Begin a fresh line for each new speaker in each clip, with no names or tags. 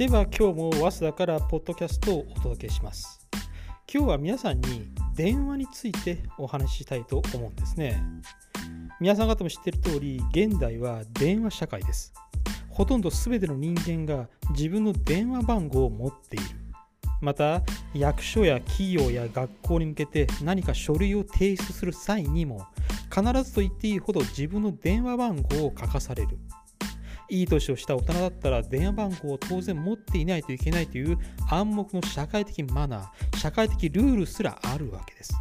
では今日も早稲田からポッドキャストをお届けします。今日は皆さんに電話についてお話ししたいと思うんですね。皆さん方も知っている通り現代は電話社会です。ほとんど全ての人間が自分の電話番号を持っている。また役所や企業や学校に向けて何か書類を提出する際にも必ずと言っていいほど自分の電話番号を書かされる。いい年をした大人だったら電話番号を当然持っていないといけないという暗黙の社会的マナー社会的ルールすらあるわけです。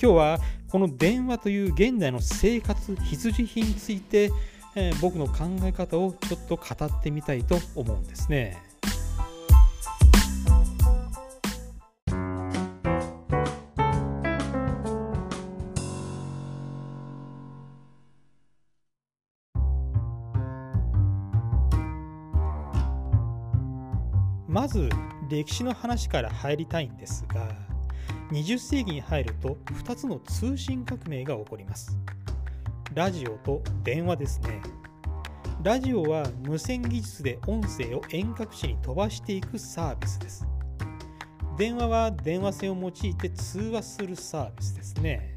今日はこの電話という現代の生活必需品について、えー、僕の考え方をちょっと語ってみたいと思うんですね。まず歴史の話から入りたいんですが20世紀に入ると2つの通信革命が起こります。ラジオと電話ですね。ラジオは無線技術で音声を遠隔地に飛ばしていくサービスです。電話は電話線を用いて通話するサービスですね、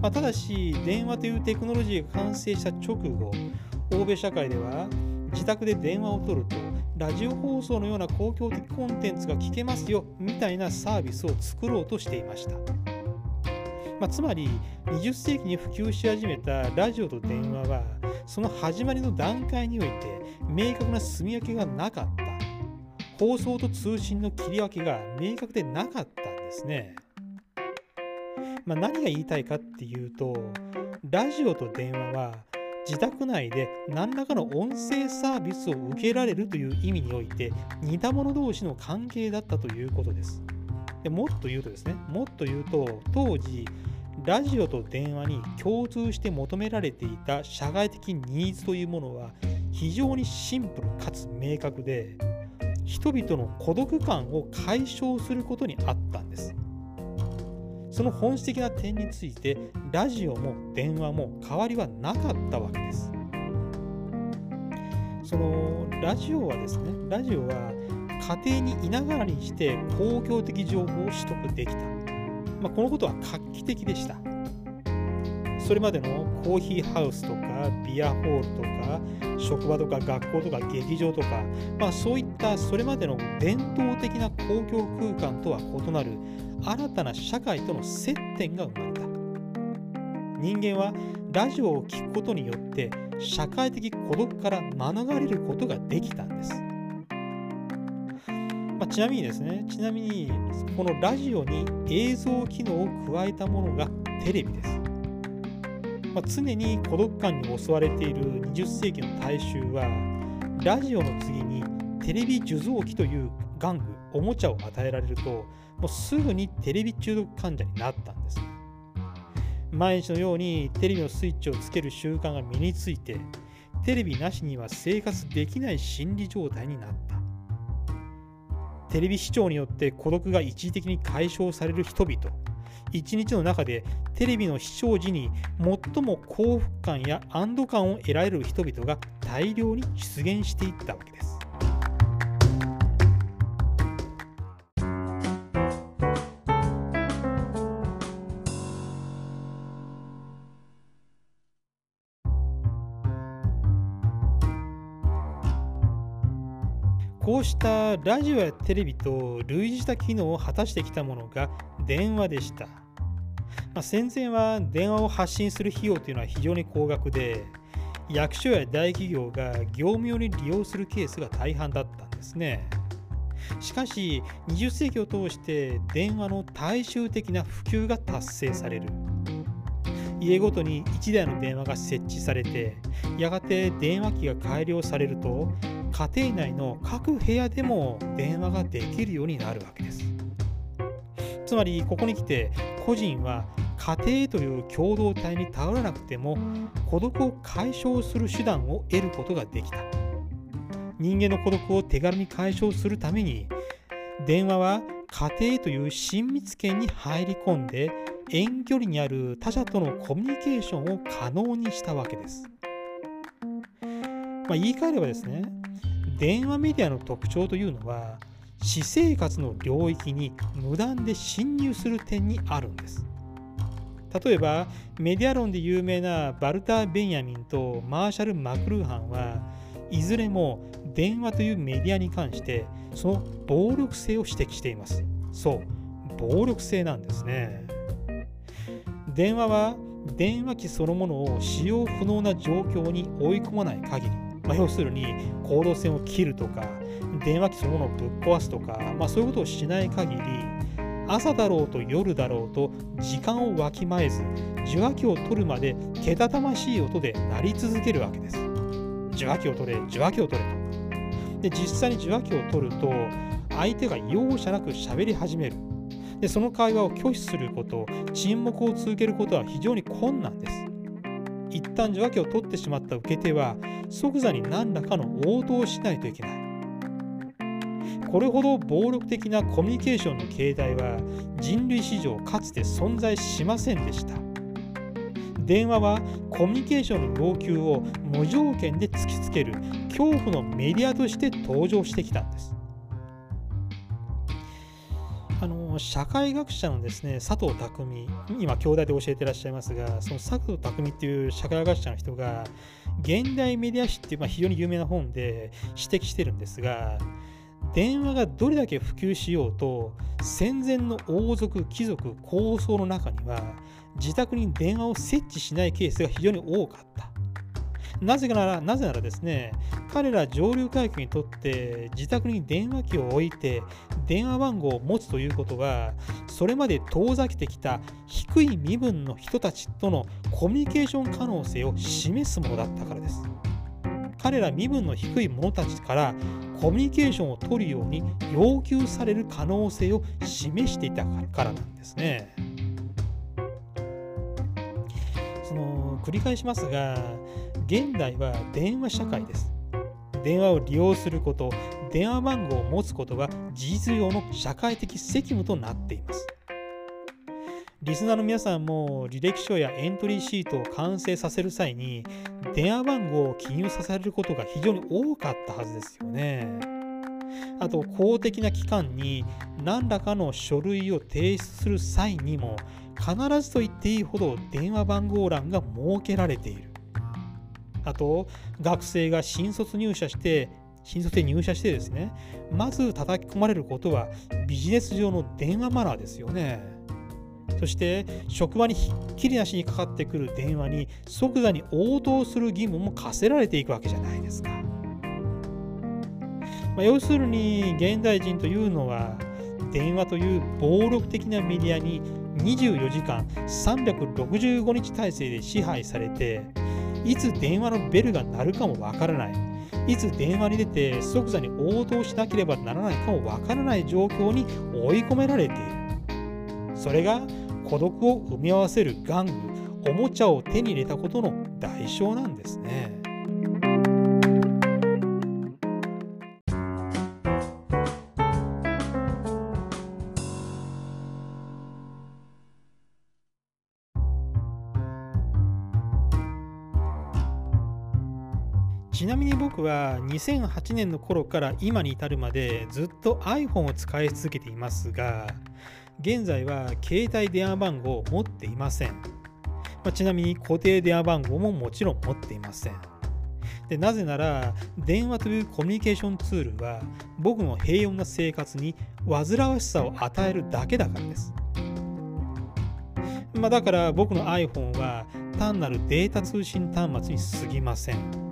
まあ、ただし電話というテクノロジーが完成した直後欧米社会では自宅で電話を取るとラジオ放送のような公共的コンテンツが聞けますよみたいなサービスを作ろうとしていました。まあ、つまり20世紀に普及し始めたラジオと電話はその始まりの段階において明確な住み分けがなかった放送と通信の切り分けが明確でなかったんですね。まあ、何が言いたいかっていうとラジオと電話は自宅内で何らかの音声サービスを受けられるという意味において似た者同士の関係だったということです。でもっと言うとですね、もっと言うと当時ラジオと電話に共通して求められていた社会的ニーズというものは非常にシンプルかつ明確で人々の孤独感を解消することにあったんです。その本質的な点についてラジオも電話も変わりはなかったわけです。そのラジオはですね、ラジオは家庭にいながらにして公共的情報を取得できた。まあ、このことは画期的でした。それまでのコーヒーハウスとかビアホールとか職場とか学校とか劇場とか、まあ、そういったそれまでの伝統的な公共空間とは異なる新たな社会との接点が生まれた。人間はラジオを聴くことによって社会的孤独から免れることができたんです、まあ、ちなみにですねちなみにこのラジオに映像機能を加えたものがテレビです。まあ、常に孤独感に襲われている20世紀の大衆はラジオの次にテレビ受像機という玩具おもちゃを与えられるともうすぐにテレビ中毒患者になったんです。毎日のようにテレビのスイッチをつける習慣が身についてテレビなしには生活できない心理状態になった。テレビ視聴によって孤独が一時的に解消される人々。一日の中でテレビの視聴時に最も幸福感や安堵感を得られる人々が大量に出現していったわけです。こうしたラジオやテレビと類似した機能を果たしてきたものが電話でした。まあ、戦前は電話を発信する費用というのは非常に高額で役所や大企業が業務用に利用するケースが大半だったんですねしかし20世紀を通して電話の大衆的な普及が達成される家ごとに1台の電話が設置されてやがて電話機が改良されると家庭内の各部屋でも電話ができるようになるわけです。つまりここに来て個人は家庭という共同体に頼らなくても孤独を解消する手段を得ることができた。人間の孤独を手軽に解消するために電話は家庭という親密圏に入り込んで遠距離にある他者とのコミュニケーションを可能にしたわけです、まあ、言い換えればですね電話メディアの特徴というのは私生活の領域に無断で侵入する点にあるんです。例えばメディア論で有名なバルター・ベンヤミンとマーシャル・マクルーハンはいずれも電話というメディアに関してその暴力性を指摘しています。そう暴力性なんですね。電話は電話機そのものを使用不能な状況に追い込まない限り、まあ、要するに行動線を切るとか電話機そのものをぶっ壊すとか、まあ、そういうことをしない限り朝だろうと夜だろうと時間をわきまえず受話器を取るまでけたたましい音で鳴り続けるわけです。受話器を取れ受話器を取れと。で実際に受話器を取ると相手が容赦なく喋り始める。でその会話を拒否すること沈黙を続けることは非常に困難です。一旦受話器を取ってしまった受け手は即座に何らかの応答をしないといけない。これほど暴力的なコミュニケーションの形態は人類史上かつて存在しませんでした。電話はコミュニケーションの要求を無条件で突きつける恐怖のメディアとして登場してきたんです。あの社会学者のですね佐藤匠今兄弟で教えてらっしゃいますがその佐藤匠っていう社会学者の人が現代メディア史っていう、まあ、非常に有名な本で指摘してるんですが電話がどれだけ普及しようと戦前の王族貴族高層の中には自宅に電話を設置しないケースが非常に多かった。なぜなら、なぜならですね、彼ら上流階級にとって自宅に電話機を置いて電話番号を持つということは、それまで遠ざけてきた低い身分の人たちとのコミュニケーション可能性を示すものだったからです。彼ら身分の低い者たちからコミュニケーションを取るように要求される可能性を示していたからなんですね。その繰り返しますが現代は電話社会です電話を利用すること電話番号を持つことが事実上の社会的責務となっていますリスナーの皆さんも履歴書やエントリーシートを完成させる際に電話番号を記入させることが非常に多かったはずですよね。あと公的な機関に何らかの書類を提出する際にも必ずと言っていいほど電話番号欄が設けられている。あと、学生が新卒入社して、新卒で入社してですね、まず叩き込まれることはビジネス上の電話マナーですよね。そして職場にひっきりなしにかかってくる電話に即座に応答する義務も課せられていくわけじゃないですか。まあ、要するに現代人というのは電話という暴力的なメディアに24時間365日体制で支配されていつ電話のベルが鳴るかもわからないいつ電話に出て即座に応答しなければならないかもわからない状況に追い込められているそれが孤独を生み合わせる玩具おもちゃを手に入れたことの代償なんですね。ちなみに僕は2008年の頃から今に至るまでずっと iPhone を使い続けていますが現在は携帯電話番号を持っていません、まあ、ちなみに固定電話番号ももちろん持っていません。でなぜなら電話というコミュニケーションツールは僕の平穏な生活に煩わしさを与えるだけだからです、まあ、だから僕の iPhone は単なるデータ通信端末に過ぎません。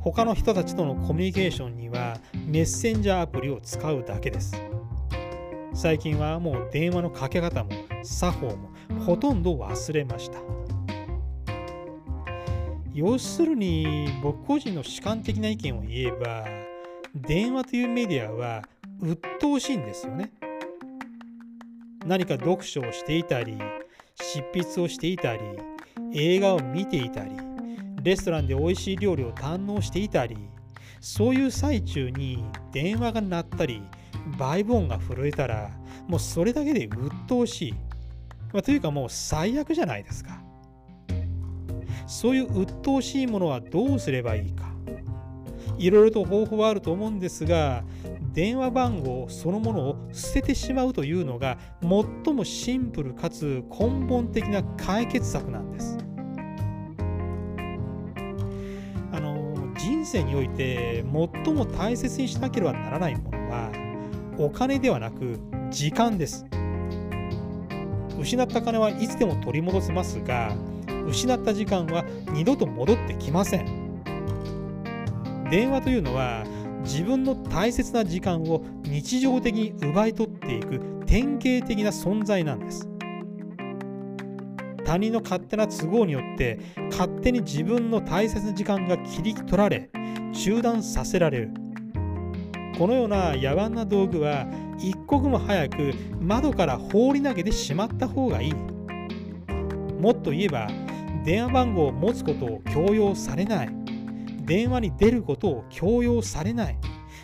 他の人たちとのコミュニケーションにはメッセンジャーアプリを使うだけです。最近はもう電話のかけ方も作法もほとんど忘れました。要するに僕個人の主観的な意見を言えば電話というメディアは鬱陶しいんですよね。何か読書をしていたり執筆をしていたり映画を見ていたりレストランで美味しい料理を堪能していたりそういう最中に電話が鳴ったりバイブ音が震えたらもうそれだけで鬱陶しい、まあ、というかもう最悪じゃないですか。そういう鬱陶しいものはどうすればいいか。いろいろと方法はあると思うんですが電話番号そのものを捨ててしまうというのが最もシンプルかつ根本的な解決策なんです。生において最も大切にしなければならないものはお金ではなく時間です。失った金はいつでも取り戻せますが失った時間は二度と戻ってきません。電話というのは自分の大切な時間を日常的に奪い取っていく典型的な存在なんです他人の勝手な都合によって勝手に自分の大切な時間が切り取られ中断させられる。このような野蛮な道具は一刻も早く窓から放り投げてしまった方がいい。もっと言えば電話番号を持つことを強要されない。電話に出ることを強要されない。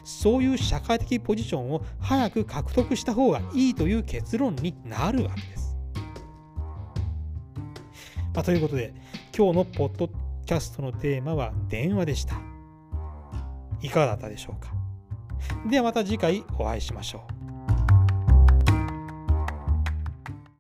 そういう社会的ポジションを早く獲得した方がいいという結論になるわけです。まあ、ということで今日のポッドキャストのテーマは電話でした。いかがだったでしょうかではまた次回お会いしましょう。